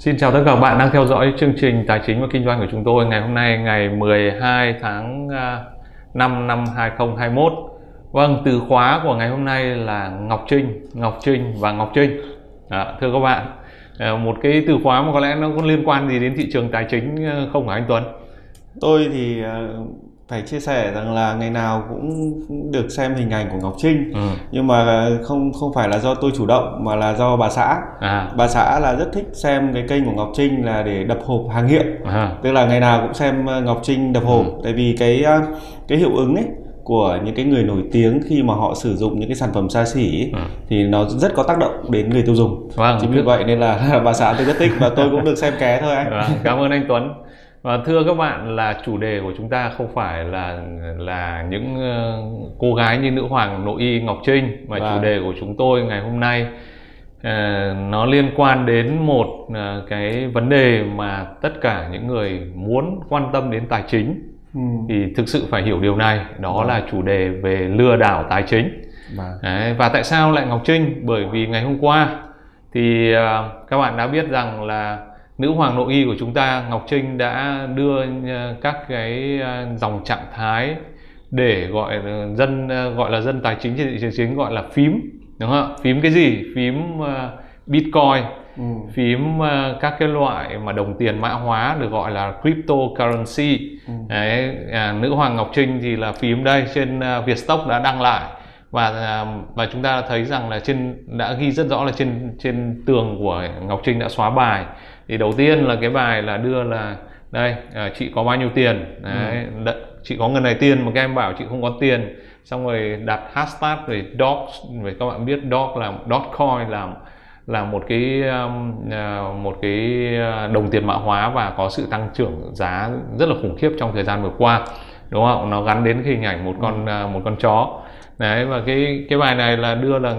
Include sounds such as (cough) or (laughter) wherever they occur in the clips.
Xin chào tất cả các bạn đang theo dõi chương trình tài chính và kinh doanh của chúng tôi ngày hôm nay ngày 12 tháng 5 năm 2021. Vâng, từ khóa của ngày hôm nay là Ngọc Trinh, Ngọc Trinh và Ngọc Trinh. À, thưa các bạn, à, một cái từ khóa mà có lẽ nó có liên quan gì đến thị trường tài chính à, không hả anh Tuấn? Tôi thì phải chia sẻ rằng là ngày nào cũng được xem hình ảnh của Ngọc Trinh ừ. nhưng mà không không phải là do tôi chủ động mà là do bà xã à. bà xã là rất thích xem cái kênh của Ngọc Trinh là để đập hộp hàng hiệu à. tức là ngày nào cũng xem ờ, Ngọc Trinh đập hộp ừ. tại vì cái ờ, cái hiệu ứng ấy của những cái người nổi tiếng khi mà họ sử dụng những cái sản phẩm xa xỉ ừ. thì nó rất có tác động đến người tiêu dùng vâng, chính vì vậy nên là (laughs) bà xã tôi rất thích và tôi cũng được xem ké thôi anh vâng, cảm ơn anh Tuấn và thưa các bạn là chủ đề của chúng ta không phải là là những uh, cô gái như nữ hoàng nội y ngọc trinh mà vâng. chủ đề của chúng tôi ngày hôm nay uh, nó liên quan đến một uh, cái vấn đề mà tất cả những người muốn quan tâm đến tài chính ừ. thì thực sự phải hiểu điều này đó vâng. là chủ đề về lừa đảo tài chính vâng. Đấy, và tại sao lại ngọc trinh bởi vì ngày hôm qua thì uh, các bạn đã biết rằng là nữ hoàng nội y của chúng ta Ngọc Trinh đã đưa ờ, các cái ờ, dòng trạng thái để gọi dân ờ, gọi là dân tài chính trên thị trường chính gọi là phím đúng không ạ? Phím cái gì? Phím bitcoin ừ. phím các cái loại mà đồng tiền mã hóa được gọi là cryptocurrency. Ừ. Đấy, à, nữ hoàng ngọc trinh thì là phím đây trên uh, vietstock đã đăng lại. Và và chúng ta thấy rằng là trên đã ghi rất rõ là trên trên tường của ngọc trinh đã xóa bài thì đầu tiên là cái bài là đưa là đây à, chị có bao nhiêu tiền đấy ừ. chị có ngân này tiền mà các em bảo chị không có tiền xong rồi đặt hashtag rồi dog rồi các bạn biết dog là dotcoin là là một cái um, uh, một cái uh, đồng tiền mã hóa và có sự tăng trưởng giá rất là khủng khiếp trong thời gian vừa qua đúng không nó gắn đến cái hình ảnh một con ừ. uh, một con chó đấy và cái cái bài này là đưa là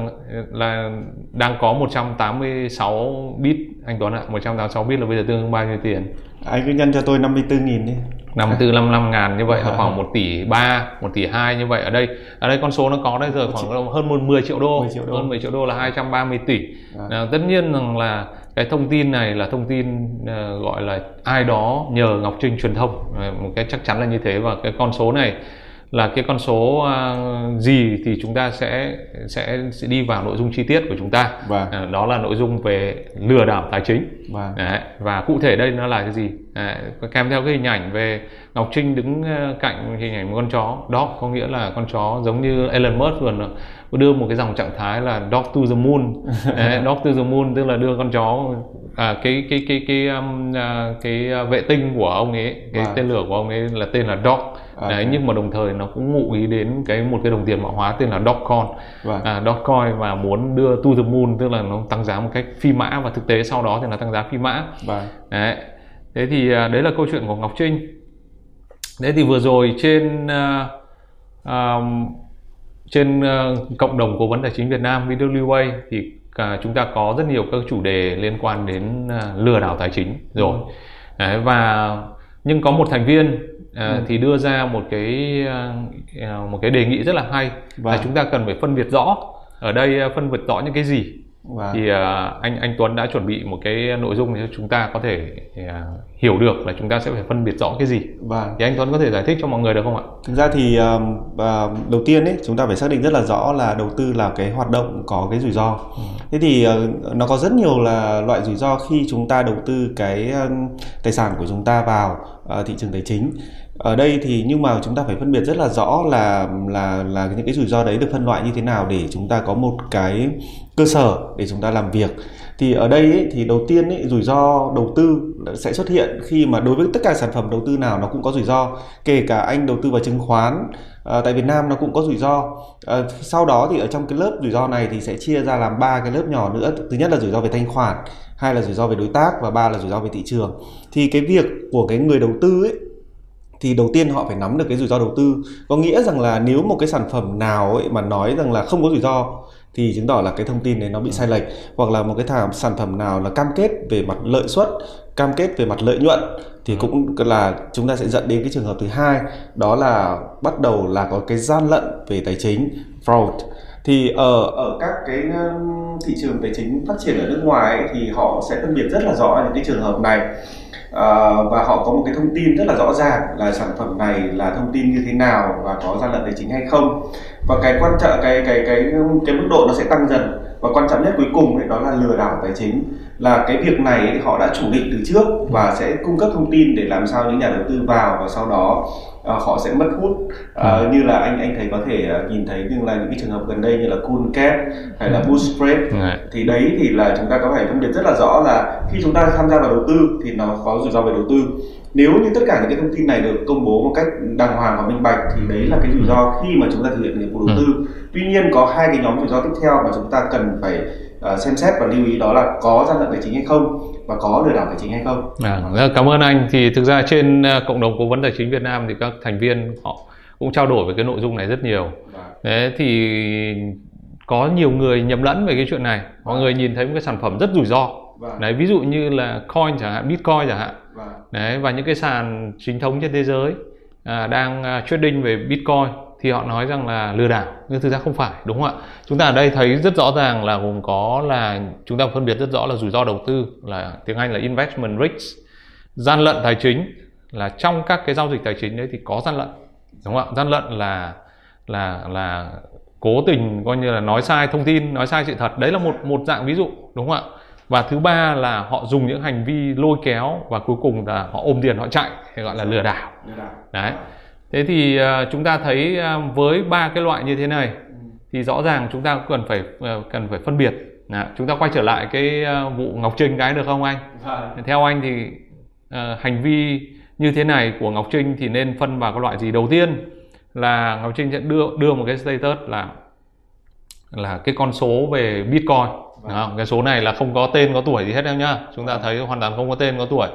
là đang có 186 bit anh Tuấn ạ 186 bit là bây giờ tương đương bao nhiêu tiền? Anh cứ nhân cho tôi 54 nghìn đi. 54 55 ngàn như vậy là khoảng 1 tỷ 3 1 tỷ 2 như vậy. Ở đây ở đây con số nó có đây giờ khoảng hơn 10 triệu đô, 10 triệu đô. hơn 10 triệu đô là 230 tỷ. À. Tất nhiên rằng là cái thông tin này là thông tin uh, gọi là ai đó nhờ Ngọc Trinh truyền thông. Uh, một cái chắc chắn là như thế và cái con số này là cái con số uh, gì thì chúng ta sẽ sẽ sẽ đi vào nội dung chi tiết của chúng ta vâng. à, đó là nội dung về lừa đảo tài chính vâng. Đấy, và cụ thể đây nó là cái gì Đấy, kèm theo cái hình ảnh về Ngọc Trinh đứng ờ, cạnh hình ảnh một con chó. Dog có nghĩa là con chó giống như Elon Musk vừa đưa một cái dòng trạng thái là dog to the moon. (laughs) Đấy, dog to the moon tức là đưa con chó à, cái cái cái cái um, uh, cái vệ tinh của ông ấy cái vâng. tên lửa của ông ấy là tên là dog. À, đấy nhưng mà đồng thời nó cũng ngụ ý đến cái một cái đồng tiền mã hóa tên là Dogecoin vâng. à, Dogecoin và muốn đưa to the moon tức là nó tăng giá một cách phi mã và thực tế sau đó thì nó tăng giá phi mã. Vâng. đấy thế thì à, đấy là câu chuyện của Ngọc Trinh thế thì vừa rồi trên uh, um, trên uh, cộng đồng cố vấn tài chính Việt Nam VWA thì uh, chúng ta có rất nhiều các chủ đề liên quan đến uh, lừa đảo tài chính rồi ừ. Đấy, và nhưng có một thành viên à, ừ. thì đưa ra một cái à, một cái đề nghị rất là hay vâng. là chúng ta cần phải phân biệt rõ ở đây phân biệt rõ những cái gì vâng. thì à, anh anh Tuấn đã chuẩn bị một cái nội dung để chúng ta có thể à, hiểu được là chúng ta sẽ phải phân biệt rõ cái gì vâng. thì anh Tuấn có thể giải thích cho mọi người được không ạ? Thực ra thì uh, đầu tiên ấy chúng ta phải xác định rất là rõ là đầu tư là cái hoạt động có cái rủi ro. Ừ. Thế thì uh, nó có rất nhiều là loại rủi ro khi chúng ta đầu tư cái um, tài sản của chúng ta vào uh, thị trường tài chính ở đây thì nhưng mà chúng ta phải phân biệt rất là rõ là là là những cái rủi ro đấy được phân loại như thế nào để chúng ta có một cái cơ sở để chúng ta làm việc. Thì ở đây ấy, thì đầu tiên ấy, rủi ro đầu tư sẽ xuất hiện khi mà đối với tất cả sản phẩm đầu tư nào nó cũng có rủi ro. Kể cả anh đầu tư vào chứng khoán à, tại Việt Nam nó cũng có rủi ro. À, sau đó thì ở trong cái lớp rủi ro này thì sẽ chia ra làm ba cái lớp nhỏ nữa. Thứ nhất là rủi ro về thanh khoản hai là rủi ro về đối tác và ba là rủi ro về thị trường. Thì cái việc của cái người đầu tư ấy thì đầu tiên họ phải nắm được cái rủi ro đầu tư. Có nghĩa rằng là nếu một cái sản phẩm nào ấy mà nói rằng là không có rủi ro thì chứng tỏ là cái thông tin đấy nó bị sai lệch hoặc là một cái thảm sản phẩm nào là cam kết về mặt lợi suất cam kết về mặt lợi nhuận thì cũng là chúng ta sẽ dẫn đến cái trường hợp thứ hai đó là bắt đầu là có cái gian lận về tài chính fraud. Thì ở ở các cái thị trường tài chính phát triển ở nước ngoài ấy, thì họ sẽ phân biệt rất là rõ những cái trường hợp này Ờ, và họ có một cái thông tin rất là rõ ràng là sản phẩm này là thông tin như thế nào và có gian lận tài chính hay không. Và cái quan trọng cái cái cái cái mức độ nó sẽ tăng dần. Và quan trọng nhất cuối cùng ấy, đó là lừa đảo tài chính là cái việc này ấy, họ đã chủ định từ trước và sẽ cung cấp thông tin để làm sao những nhà đầu tư vào và sau đó uh, họ sẽ mất hút. Uh, như là anh anh thấy có thể uh, nhìn thấy nhưng là những cái trường hợp gần đây như là cool cat hay là boost spread thì đấy thì là chúng ta có thể phân biệt rất là rõ là khi chúng ta tham gia vào đầu tư thì nó có rủi ro về đầu tư. Nếu như tất cả những cái thông tin này được công bố một cách đàng hoàng và minh bạch thì đấy là cái rủi ro khi mà chúng ta thực hiện nghiệp vụ đầu tư. Tuy nhiên có hai cái nhóm rủi ro tiếp theo mà chúng ta cần phải uh, xem xét và lưu ý đó là có gian lận tài chính hay không và có lừa đảo tài chính hay không. À, cảm ơn anh. Thì thực ra trên uh, cộng đồng cố vấn tài chính Việt Nam thì các thành viên họ cũng trao đổi về cái nội dung này rất nhiều. Vâng. Đấy thì có nhiều người nhầm lẫn về cái chuyện này. Mọi vâng. người nhìn thấy một cái sản phẩm rất rủi ro. Vâng. Đấy ví dụ như là coin chẳng hạn, Bitcoin chẳng hạn. Đấy và những cái sàn chính thống trên thế giới à, đang uh, trading về Bitcoin thì họ nói rằng là lừa đảo nhưng thực ra không phải đúng không ạ? Chúng ta ở đây thấy rất rõ ràng là gồm có là chúng ta phân biệt rất rõ là rủi ro đầu tư là tiếng anh là investment risk gian lận tài chính là trong các cái giao dịch tài chính đấy thì có gian lận đúng không ạ? Gian lận là là là cố tình coi như là nói sai thông tin nói sai sự thật. Đấy là một một dạng ví dụ đúng không ạ? Và thứ ba là họ dùng những hành vi lôi kéo và cuối cùng là họ ôm tiền họ chạy thì gọi là lừa đảo. Đấy thế thì uh, chúng ta thấy uh, với ba cái loại như thế này thì rõ ràng chúng ta cần phải uh, cần phải phân biệt. À, chúng ta quay trở lại cái vụ ngọc trinh cái được không anh? Vâng. theo anh thì uh, hành vi như thế này của ngọc trinh thì nên phân vào cái loại gì? Đầu tiên là ngọc trinh sẽ đưa đưa một cái status là là cái con số về bitcoin. Vâng. cái số này là không có tên có tuổi gì hết đâu nhá. Chúng ta thấy hoàn toàn không có tên có tuổi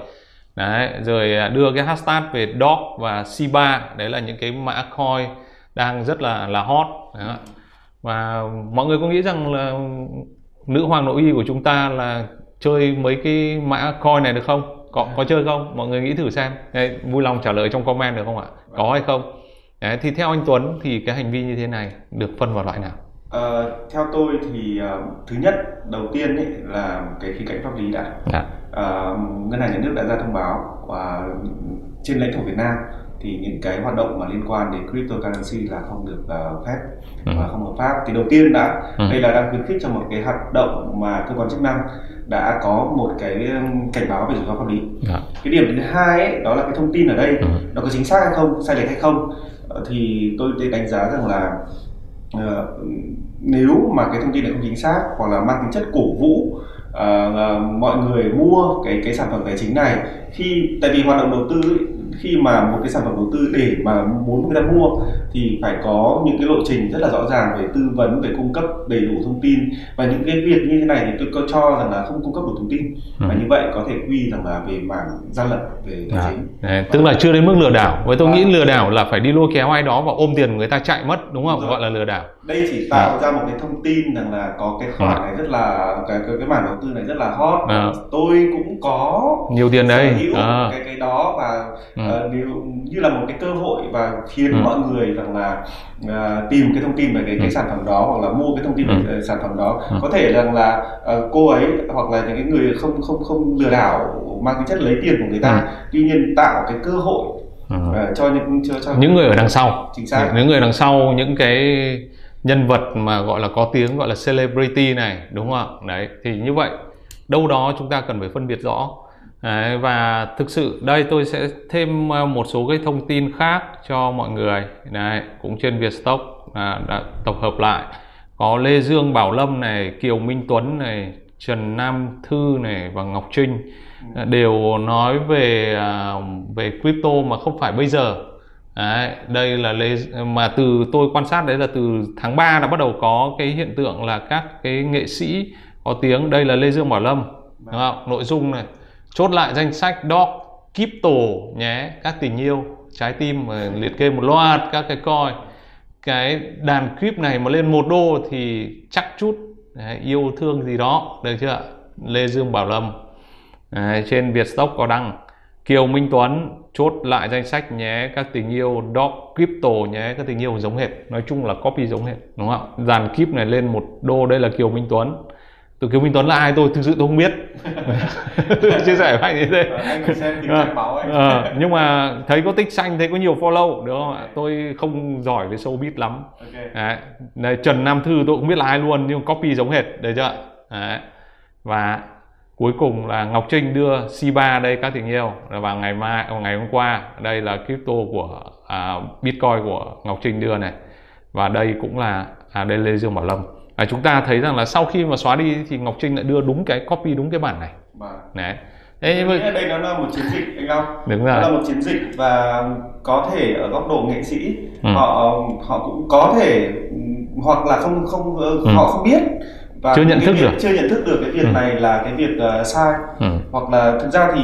đấy rồi à, đưa cái hashtag về dog và shiba đấy là những cái mã coin đang rất là là hot. Đấy. và mọi người có nghĩ rằng là nữ hoàng nội y của chúng ta là chơi mấy cái mã coin này được không? Có có chơi không? Mọi người nghĩ thử xem. Đấy, vui lòng trả lời trong comment được không ạ? Có hay không? Đấy, thì theo anh Tuấn thì cái hành vi như thế này được phân vào loại nào? Uh, theo tôi thì uh, thứ nhất đầu tiên ấy là cái khía cạnh pháp lý đã dạ. uh, ngân hàng nhà nước đã ra thông báo và trên lãnh thổ Việt Nam thì những cái hoạt động mà liên quan đến cryptocurrency là không được uh, phép ừ. và không hợp pháp thì đầu tiên đã ừ. đây là đang khuyến khích cho một cái hoạt động mà cơ quan chức năng đã có một cái cảnh báo về rủi ro pháp lý dạ. cái điểm thứ hai ấy, đó là cái thông tin ở đây ừ. nó có chính xác hay không sai lệch hay không thì tôi đánh giá rằng là uh, nếu mà cái thông tin này không chính xác hoặc là mang tính chất cổ vũ uh, mọi người mua cái cái sản phẩm tài chính này khi tại vì hoạt động đầu tư khi mà một cái sản phẩm đầu tư để mà muốn người ta mua thì phải có những cái lộ trình rất là rõ ràng về tư vấn về cung cấp đầy đủ thông tin và những cái việc như thế này thì tôi có cho rằng là không cung cấp đủ thông tin ừ. và như vậy có thể quy rằng là về mảng gian lận về tài chính à, tức là chưa đến mức lừa đảo với tôi à. nghĩ lừa đảo là phải đi lôi kéo ai đó và ôm tiền người ta chạy mất đúng không đúng gọi là lừa đảo đây chỉ tạo à. ra một cái thông tin rằng là có cái khoản à. này rất là cái cái, cái mảng đầu tư này rất là hot à. tôi cũng có nhiều tiền đây à. cái cái đó và ừ. Uh, như là một cái cơ hội và khiến ừ. mọi người rằng là uh, tìm cái thông tin về cái, cái ừ. sản phẩm đó hoặc là mua cái thông tin về ừ. sản phẩm đó ừ. có thể rằng là uh, cô ấy hoặc là những cái người không không không lừa đảo mang tính chất lấy tiền của người ta ừ. tuy nhiên tạo cái cơ hội ừ. uh, cho những cho, cho những người ở đằng sau chính xác những người đằng sau những cái nhân vật mà gọi là có tiếng gọi là celebrity này đúng không ạ đấy thì như vậy đâu đó chúng ta cần phải phân biệt rõ Đấy, và thực sự đây tôi sẽ thêm ờ, một số cái thông tin khác cho mọi người. Đấy, cũng trên Vietstock à, đã tập hợp lại. Có Lê Dương Bảo Lâm này Kiều Minh Tuấn này Trần Nam Thư này và Ngọc Trinh. Ờ, đều nói về à, về crypto mà không phải bây giờ. Đấy, đây là lê mà từ tôi quan sát đấy là từ tháng 3 đã bắt đầu có cái hiện tượng là các cái nghệ sĩ có tiếng. Đây là Lê Dương Bảo Lâm đúng không? nội dung này chốt lại danh sách dog crypto nhé. Các tình yêu trái tim và liệt kê một loạt các cái coi. Cái đàn clip này mà lên một đô thì chắc chút đấy, yêu thương gì đó. Được chưa Lê Dương Bảo Lâm. Đấy, trên Vietstock có đăng. Kiều Minh Tuấn chốt lại danh sách nhé. Các tình yêu dog crypto nhé. Các tình yêu giống hệt. Nói chung là copy giống hệt đúng không dàn clip này lên một đô. Đây là Kiều Minh Tuấn từ Kiều Minh Tuấn là ai tôi thực sự tôi không biết. (laughs) Chia sẻ với anh như thế. Anh xem tiếng à, báo à, nhưng mà thấy có tích xanh thấy có nhiều follow đúng không ạ? Tôi không giỏi về showbiz lắm. Okay. đấy. Này, Trần Nam Thư tôi cũng biết là ai luôn nhưng copy giống hệt đấy chưa? Đấy. và cuối cùng là Ngọc Trinh đưa C3 đây các tình yêu. Vào ngày mai ngày hôm qua đây là crypto của à, Bitcoin của Ngọc Trinh đưa này. Và đây cũng là à, đây Lê Dương Bảo Lâm à, chúng ta thấy rằng là sau khi mà xóa đi thì Ngọc Trinh lại đưa đúng cái copy đúng cái bản này Vâng. đấy Thế nhưng mà đây nó là một chiến dịch anh Long. Đúng Nó rồi. là một chiến dịch và có thể ở góc độ nghệ sĩ Ừ. họ họ cũng có thể hoặc là không không Ừ. họ không biết và Chưa nhận thức việc- được. chưa nhận thức được cái việc Ừ. này là cái việc ờ, sai ừ. hoặc là thực ra thì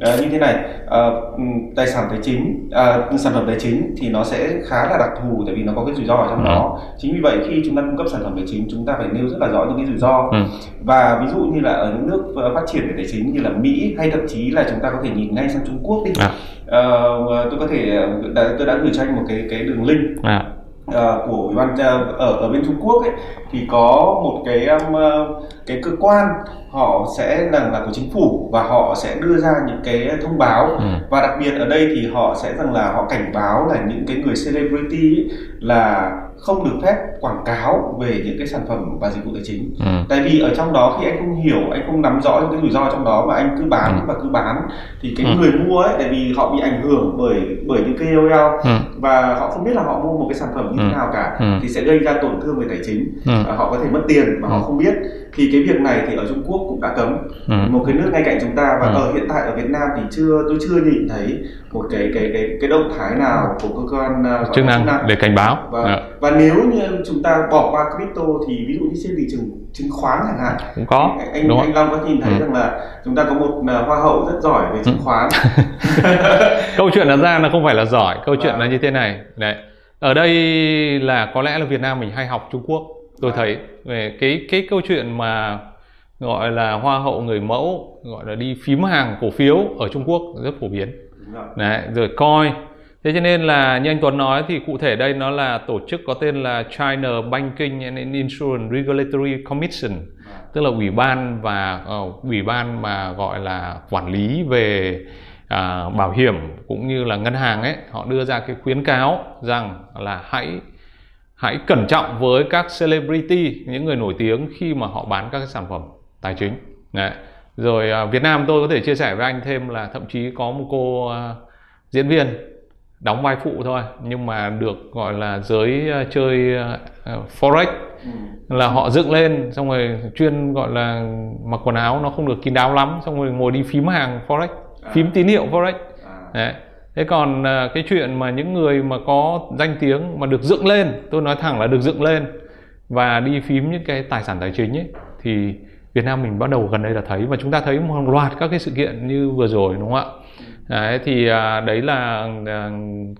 ờ, như thế này ừm, tài sản tài chính ờ, sản phẩm tài chính thì nó sẽ khá là đặc thù tại vì nó có cái rủi ro ở trong Ừ. đó chính vì vậy khi chúng ta cung cấp sản phẩm tài chính chúng ta phải nêu rất là rõ những cái rủi ro Ừ. và ví dụ như là ở những nước phát triển về tài chính như là Mỹ hay thậm chí là chúng ta có thể nhìn ngay sang Trung Quốc đi À. Ờ, tôi có thể đã, tôi đã gửi cho anh một cái cái đường link À. ờ, của ủy ban ờ, ở ở bên Trung Quốc ấy thì có một cái um, ờ, cái cơ quan họ sẽ là là của chính phủ và họ sẽ đưa ra những cái thông báo Ừ. và đặc biệt ở đây thì họ sẽ rằng là họ cảnh báo là những cái người celebrity ấy là không được phép quảng cáo về những cái sản phẩm và dịch vụ tài chính Ừ. tại vì ở trong đó khi anh không hiểu anh không nắm rõ những cái rủi ro trong đó mà anh cứ bán Ừ. và cứ bán thì cái Ừ. người mua ấy tại vì họ bị ảnh hưởng bởi bởi những cái KOL Ừ. và họ không biết là họ mua một cái sản phẩm như thế Ừ. nào cả Ừ. thì sẽ gây ra tổn thương về tài chính Ừ. À, họ có thể mất tiền mà họ Ừ. không biết thì cái việc này thì ở Trung Quốc cũng đã cấm Ừ. một cái nước ngay cạnh chúng ta và Ừ. ở hiện tại ở Việt Nam thì chưa tôi chưa nhìn thấy một cái cái cái cái động thái nào của cơ quan là chức năng để cảnh báo và, Dạ, và nếu như chúng ta bỏ qua crypto thì ví dụ như trên thị trường chứng khoán chẳng hạn cũng có anh đúng anh Long có nhìn thấy Ừ. rằng là chúng ta có một uh, hoa hậu rất giỏi về chứng khoán (laughs) câu chuyện đặt ra là không phải là giỏi câu chuyện Vâng. là như thế này đấy ở đây là có lẽ là Việt Nam mình hay học Trung Quốc tôi Vâng. thấy về cái cái câu chuyện mà gọi là hoa hậu người mẫu gọi là đi phím hàng cổ phiếu ở Trung Quốc rất phổ biến rồi. Đấy, rồi coi thế cho nên là như anh Tuấn nói thì cụ thể đây nó là tổ chức có tên là China Banking and Insurance Regulatory Commission tức là ủy ban và uh, ủy ban mà gọi là quản lý về à, bảo hiểm cũng như là ngân hàng ấy họ đưa ra cái khuyến cáo rằng là hãy hãy cẩn trọng với các celebrity những người nổi tiếng khi mà họ bán các cái sản phẩm tài chính Đấy. rồi à, Việt Nam tôi có thể chia sẻ với anh thêm là thậm chí có một cô à, diễn viên đóng vai phụ thôi nhưng mà được gọi là giới à, chơi à, à, forex Ừ. là họ dựng lên xong rồi chuyên gọi là mặc quần áo nó không được kín đáo lắm xong rồi ngồi đi phím hàng forex phím tín hiệu forex À. Đấy. Thế còn à, cái chuyện mà những người mà có danh tiếng mà được dựng lên, tôi nói thẳng là được dựng lên và đi phím những cái tài sản tài chính ấy thì Việt Nam mình bắt đầu gần đây là thấy và chúng ta thấy một loạt các cái sự kiện như vừa rồi đúng không ạ? Đấy, thì à, đấy là à,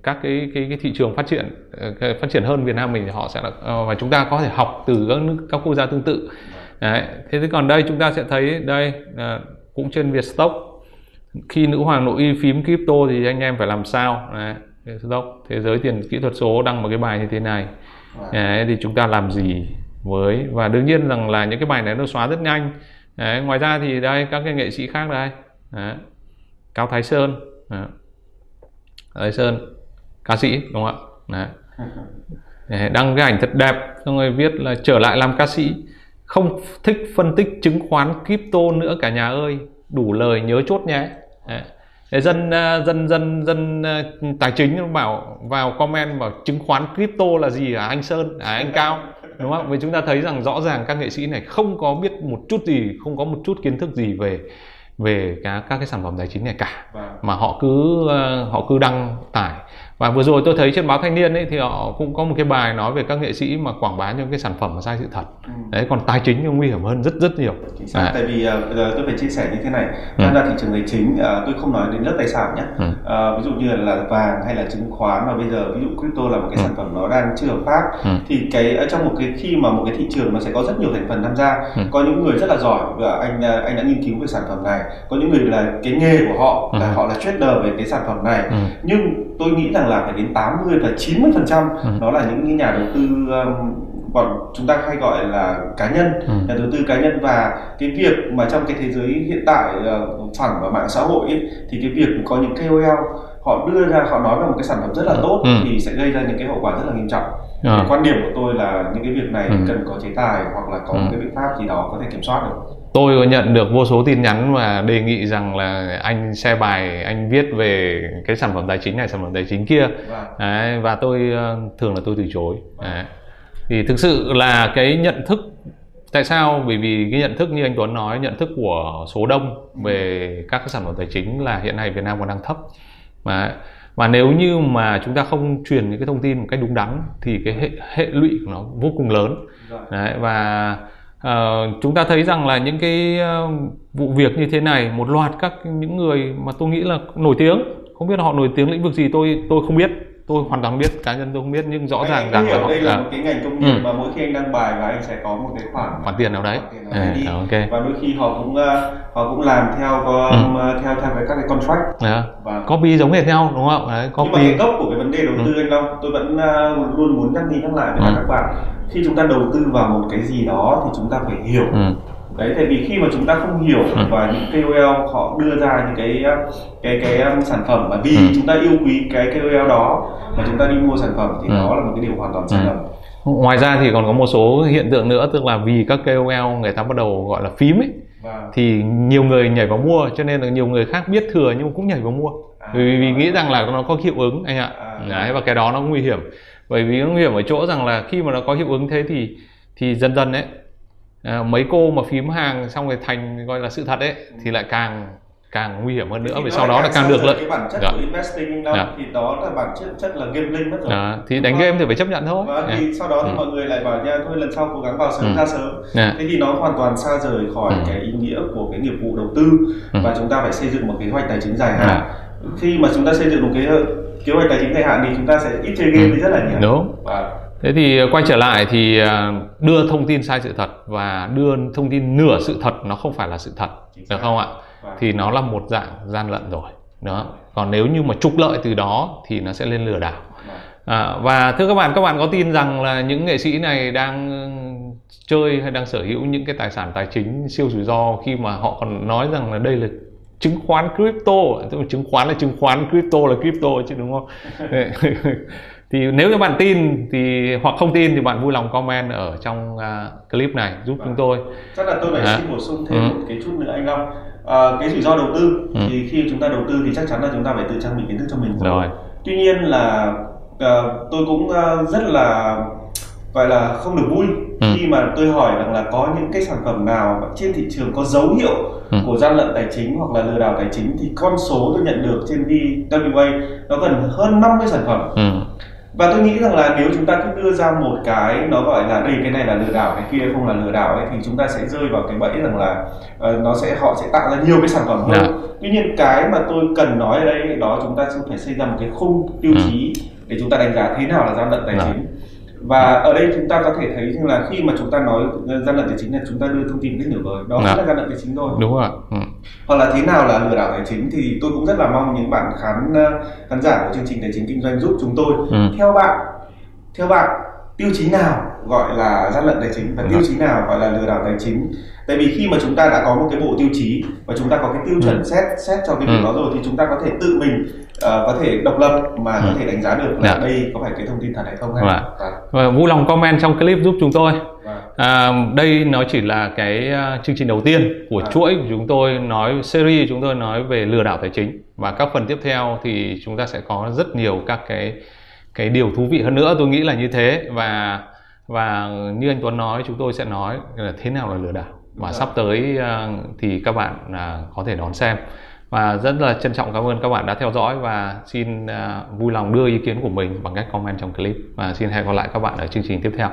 các cái cái cái thị trường phát triển ờ, cái phát triển hơn Việt Nam mình thì họ sẽ là ờ, và chúng ta có thể học từ các nước các quốc gia tương tự. Đấy. Thế thì còn đây chúng ta sẽ thấy đây à, cũng trên Vietstock khi nữ hoàng nội y phím crypto thì anh em phải làm sao Đấy, Vietstock thế giới tiền kỹ thuật số đăng một cái bài như thế này Đấy, thì chúng ta làm gì với và đương nhiên rằng là những cái bài này nó xóa rất nhanh Đấy, ngoài ra thì đây các cái nghệ sĩ khác đây Đấy. Cao Thái Sơn Đấy. Thái Sơn ca sĩ đúng không ạ Đấy. Đăng cái ảnh thật đẹp xong rồi viết là trở lại làm ca sĩ không thích phân tích chứng khoán crypto nữa cả nhà ơi đủ lời nhớ chốt nhé Đấy. À, dân dân dân dân tài chính bảo vào comment bảo chứng khoán crypto là gì à anh Sơn à anh Cao đúng không? Vì chúng ta thấy rằng rõ ràng các nghệ sĩ này không có biết một chút gì, không có một chút kiến thức gì về về các các cái sản phẩm tài chính này cả Vâng. mà họ cứ ờ, họ cứ đăng tải và vừa rồi tôi thấy trên báo thanh niên ấy thì họ cũng có một cái bài nói về các nghệ sĩ mà quảng bá những cái sản phẩm mà sai sự thật ừ. đấy còn tài chính thì nguy hiểm hơn rất rất nhiều chính xác. tại vì uh, tôi phải chia sẻ như thế này ừ. tham gia thị trường tài chính uh, tôi không nói đến lớp tài sản nhé ừ. uh, ví dụ như là vàng hay là chứng khoán mà bây giờ ví dụ crypto là một cái ừ. sản phẩm nó đang chưa hợp pháp ừ. thì cái trong một cái khi mà một cái thị trường nó sẽ có rất nhiều thành phần tham gia ừ. có những người rất là giỏi và anh anh đã nghiên cứu về sản phẩm này có những người là cái nghề của họ là ừ. họ là trader về cái sản phẩm này ừ. nhưng tôi nghĩ rằng là phải đến 80 và 90 phần trăm ừ. đó là những nhà đầu tư um, bọn chúng ta hay gọi là cá nhân ừ. nhà đầu tư cá nhân và cái việc mà trong cái thế giới hiện tại uh, phẳng và mạng xã hội ấy, thì cái việc có những KOL họ đưa ra họ nói về một cái sản phẩm rất là tốt ừ. thì sẽ gây ra những cái hậu quả rất là nghiêm trọng à. quan điểm của tôi là những cái việc này ừ. cần có chế tài hoặc là có ừ. một cái biện pháp gì đó có thể kiểm soát được tôi có nhận được vô số tin nhắn và đề nghị rằng là anh share bài anh viết về cái sản phẩm tài chính này sản phẩm tài chính kia. Vâng. Đấy, và tôi ờ, thường là tôi từ chối. Đấy. thì thực sự là cái nhận thức tại sao? Bởi vì cái nhận thức như anh Tuấn nói nhận thức của số đông về các cái sản phẩm tài chính là hiện nay Việt Nam còn đang thấp. Mà và nếu như mà chúng ta không truyền những cái thông tin một cách đúng đắn thì cái hệ hệ lụy của nó vô cùng lớn. Vâng. Đấy, và Ờ, chúng ta thấy rằng là những cái ờ, vụ việc như thế này, một loạt các những người mà tôi nghĩ là nổi tiếng, không biết họ nổi tiếng lĩnh vực gì tôi tôi không biết tôi hoàn toàn biết cá nhân tôi không biết nhưng rõ anh ràng rằng là đây là một cái ngành công nghiệp ừ. mà mỗi khi anh đăng bài và anh sẽ có một cái khoản khoản tiền nào đấy, tiền nào đấy đi. À, okay. và đôi khi họ cũng uh, họ cũng làm theo ừ. theo theo các cái contract à. và copy giống hệt nhau đúng không đấy, copy. nhưng mà cái gốc của cái vấn đề đầu tư ừ. anh Long tôi vẫn uh, luôn muốn nhắc đi nhắc lại với ừ. các bạn khi chúng ta đầu tư vào một cái gì đó thì chúng ta phải hiểu ừ đấy tại vì khi mà chúng ta không hiểu ừ. và những KOL họ đưa ra những cái cái cái um, sản phẩm mà vì ừ. chúng ta yêu quý cái KOL đó mà chúng ta đi mua sản phẩm thì ừ. đó là một cái điều hoàn toàn sai lầm ngoài ra thì còn có một số hiện tượng nữa tức là vì các KOL người ta bắt đầu gọi là phím ấy Vâng. thì nhiều người nhảy vào mua cho nên là nhiều người khác biết thừa nhưng cũng nhảy vào mua à, vì, vì nghĩ rằng là nó có hiệu ứng anh ạ à, đấy và cái đó nó nguy hiểm bởi vì nó nguy hiểm ở chỗ rằng là khi mà nó có hiệu ứng thế thì thì dần dần ấy à, mấy cô mà phím hàng xong rồi thành gọi là sự thật ấy thì lại càng càng nguy hiểm hơn nữa vì sau đó là càng được lợi cái bản chất dạ. của investing đó dạ. thì đó là bản chất chất là gambling mất rồi dạ. thì đánh game thì phải chấp nhận thôi và dạ. thì sau đó thì ừ. mọi người lại bảo nha thôi lần sau cố gắng vào sớm ừ. ra sớm dạ. thế thì nó hoàn toàn xa rời khỏi ừ. cái ý nghĩa của cái nghiệp vụ đầu tư ừ. và chúng ta phải xây dựng một kế hoạch tài chính dài hạn dạ. khi mà chúng ta xây dựng một cái kế hoạch tài chính dài hạn thì chúng ta sẽ ít chơi game ừ. đi rất là nhiều đúng và thế thì ờ, quay trở lại thì ờ, đưa thông tin sai sự thật và đưa thông tin nửa sự thật nó không phải là sự thật được không ạ? Vâng. thì nó là một dạng gian lận rồi đó. Còn nếu như mà trục lợi từ đó thì nó sẽ lên lừa đảo. Vâng. à, và thưa các bạn các bạn có tin rằng là những nghệ sĩ này đang chơi hay đang sở hữu những cái tài sản tài chính siêu rủi ro khi mà họ còn nói rằng là đây là chứng khoán crypto? Chứng khoán là chứng khoán crypto là crypto chứ đúng không (laughs) (laughs) thì nếu như bạn tin thì hoặc không tin thì bạn vui lòng comment ở trong uh, clip này giúp vâng. chúng tôi chắc là tôi phải à. xin bổ sung thêm ừ. một cái chút nữa anh Long à, cái rủi ro đầu tư ừ. thì khi chúng ta đầu tư thì chắc chắn là chúng ta phải tự trang bị kiến thức cho mình rồi tuy nhiên là uh, tôi cũng uh, rất là gọi là không được vui ừ. khi mà tôi hỏi rằng là có những cái sản phẩm nào trên thị trường có dấu hiệu ừ. của gian lận tài chính hoặc là lừa đảo tài chính thì con số tôi nhận được trên VWA nó gần hơn 50 sản phẩm ừ và tôi nghĩ rằng là nếu chúng ta cứ đưa ra một cái nó gọi là đây cái này là lừa đảo cái kia không là lừa đảo ấy thì chúng ta sẽ rơi vào cái bẫy rằng là uh, nó sẽ họ sẽ tạo ra nhiều cái sản phẩm hơn yeah. Tuy nhiên cái mà tôi cần nói ở đây đó chúng ta sẽ phải xây ra một cái khung tiêu chí ừ. để chúng ta đánh giá thế nào là gian lận tài yeah. Chính và ở đây chúng ta có thể thấy rằng là khi mà chúng ta nói gian lận tài chính là chúng ta đưa thông tin rất nhiều rồi đó dạ. là gian lận tài chính thôi đúng rồi ừ. Hoặc là thế nào là lừa đảo tài chính thì tôi cũng rất là mong những bạn khán ờ, khán giả của chương trình tài chính kinh doanh giúp chúng tôi ừ. theo bạn theo bạn tiêu chí nào gọi là gian lận tài chính và ừ. tiêu chí nào gọi là lừa đảo tài chính tại vì khi mà chúng ta đã có một cái bộ tiêu chí và chúng ta có cái tiêu chuẩn ừ. xét xét cho cái việc ừ. đó rồi thì chúng ta có thể tự mình uh, có thể độc lập mà ừ. có thể đánh giá được là dạ. đây có phải cái thông tin thật hay không hay và, và vui lòng comment trong clip giúp chúng tôi vâng. À, đây nó chỉ là cái uh, chương trình đầu tiên của à. chuỗi của chúng tôi nói series chúng tôi nói về lừa đảo tài chính. Và các phần tiếp theo thì chúng ta sẽ có rất nhiều các cái cái điều thú vị hơn nữa. Tôi nghĩ là như thế. Và và như anh Tuấn nói chúng tôi sẽ nói là thế nào là lừa đảo. Và sắp tới uh, thì các bạn có thể đón xem. Và rất là trân trọng cảm ơn các bạn đã theo dõi. Và xin vui lòng đưa ý kiến của mình bằng cách comment trong clip. Và xin hẹn gặp lại các bạn ở chương trình tiếp theo